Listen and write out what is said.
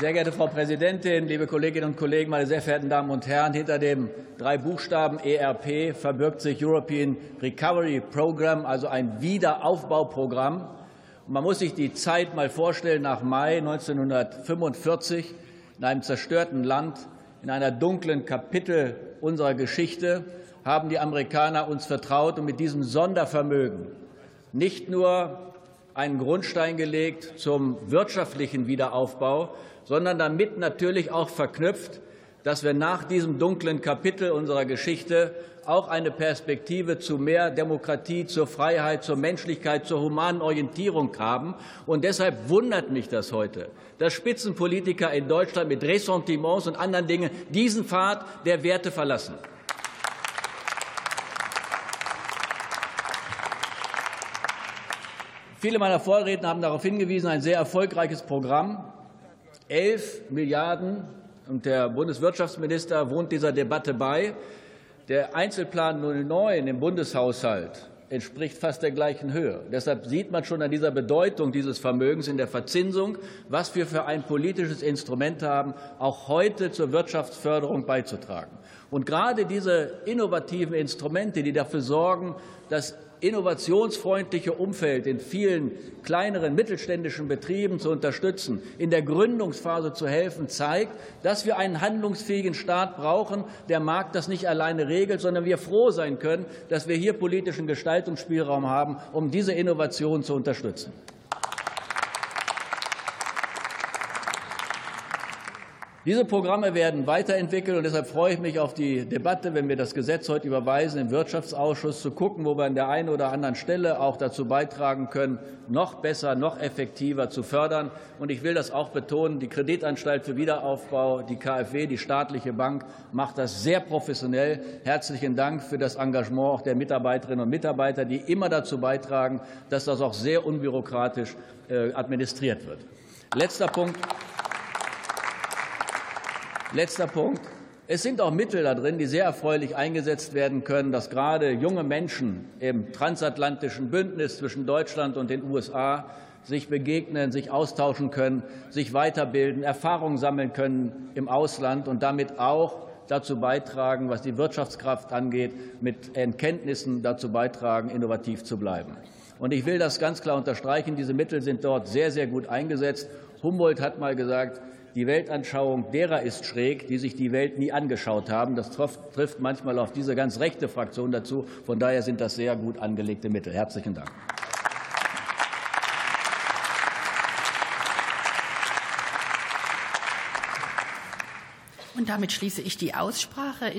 Sehr geehrte Frau Präsidentin, liebe Kolleginnen und Kollegen, meine sehr verehrten Damen und Herren! Hinter dem drei Buchstaben ERP verbirgt sich European Recovery Program, also ein Wiederaufbauprogramm. Man muss sich die Zeit mal vorstellen nach Mai 1945 in einem zerstörten Land, in einer dunklen Kapitel unserer Geschichte haben die Amerikaner uns vertraut und mit diesem Sondervermögen nicht nur einen Grundstein gelegt zum wirtschaftlichen Wiederaufbau, sondern damit natürlich auch verknüpft, dass wir nach diesem dunklen Kapitel unserer Geschichte auch eine Perspektive zu mehr Demokratie, zur Freiheit, zur Menschlichkeit, zur humanen Orientierung haben. Und deshalb wundert mich das heute, dass Spitzenpolitiker in Deutschland mit Ressentiments und anderen Dingen diesen Pfad der Werte verlassen. Viele meiner Vorredner haben darauf hingewiesen, ein sehr erfolgreiches Programm. 11 Milliarden und der Bundeswirtschaftsminister wohnt dieser Debatte bei. Der Einzelplan 09 im Bundeshaushalt entspricht fast der gleichen Höhe. Deshalb sieht man schon an dieser Bedeutung dieses Vermögens in der Verzinsung, was wir für ein politisches Instrument haben, auch heute zur Wirtschaftsförderung beizutragen. Und gerade diese innovativen Instrumente, die dafür sorgen, dass innovationsfreundliche Umfeld in vielen kleineren mittelständischen Betrieben zu unterstützen, in der Gründungsphase zu helfen, zeigt, dass wir einen handlungsfähigen Staat brauchen. Der Markt das nicht alleine regelt, sondern wir froh sein können, dass wir hier politischen Gestaltungsspielraum haben, um diese Innovation zu unterstützen. Diese Programme werden weiterentwickelt, und deshalb freue ich mich auf die Debatte, wenn wir das Gesetz heute überweisen, im Wirtschaftsausschuss zu gucken, wo wir an der einen oder anderen Stelle auch dazu beitragen können, noch besser, noch effektiver zu fördern. Und ich will das auch betonen, die Kreditanstalt für Wiederaufbau, die KfW, die staatliche Bank, macht das sehr professionell. Herzlichen Dank für das Engagement auch der Mitarbeiterinnen und Mitarbeiter, die immer dazu beitragen, dass das auch sehr unbürokratisch äh, administriert wird. Letzter Punkt. Letzter Punkt. Es sind auch Mittel da drin, die sehr erfreulich eingesetzt werden können, dass gerade junge Menschen im transatlantischen Bündnis zwischen Deutschland und den USA sich begegnen, sich austauschen können, sich weiterbilden, Erfahrungen sammeln können im Ausland und damit auch dazu beitragen, was die Wirtschaftskraft angeht, mit Erkenntnissen dazu beitragen, innovativ zu bleiben. Und ich will das ganz klar unterstreichen. Diese Mittel sind dort sehr, sehr gut eingesetzt. Humboldt hat mal gesagt, die Weltanschauung derer ist schräg, die sich die Welt nie angeschaut haben. Das trifft manchmal auf diese ganz rechte Fraktion dazu. Von daher sind das sehr gut angelegte Mittel. Herzlichen Dank. Und damit schließe ich die Aussprache.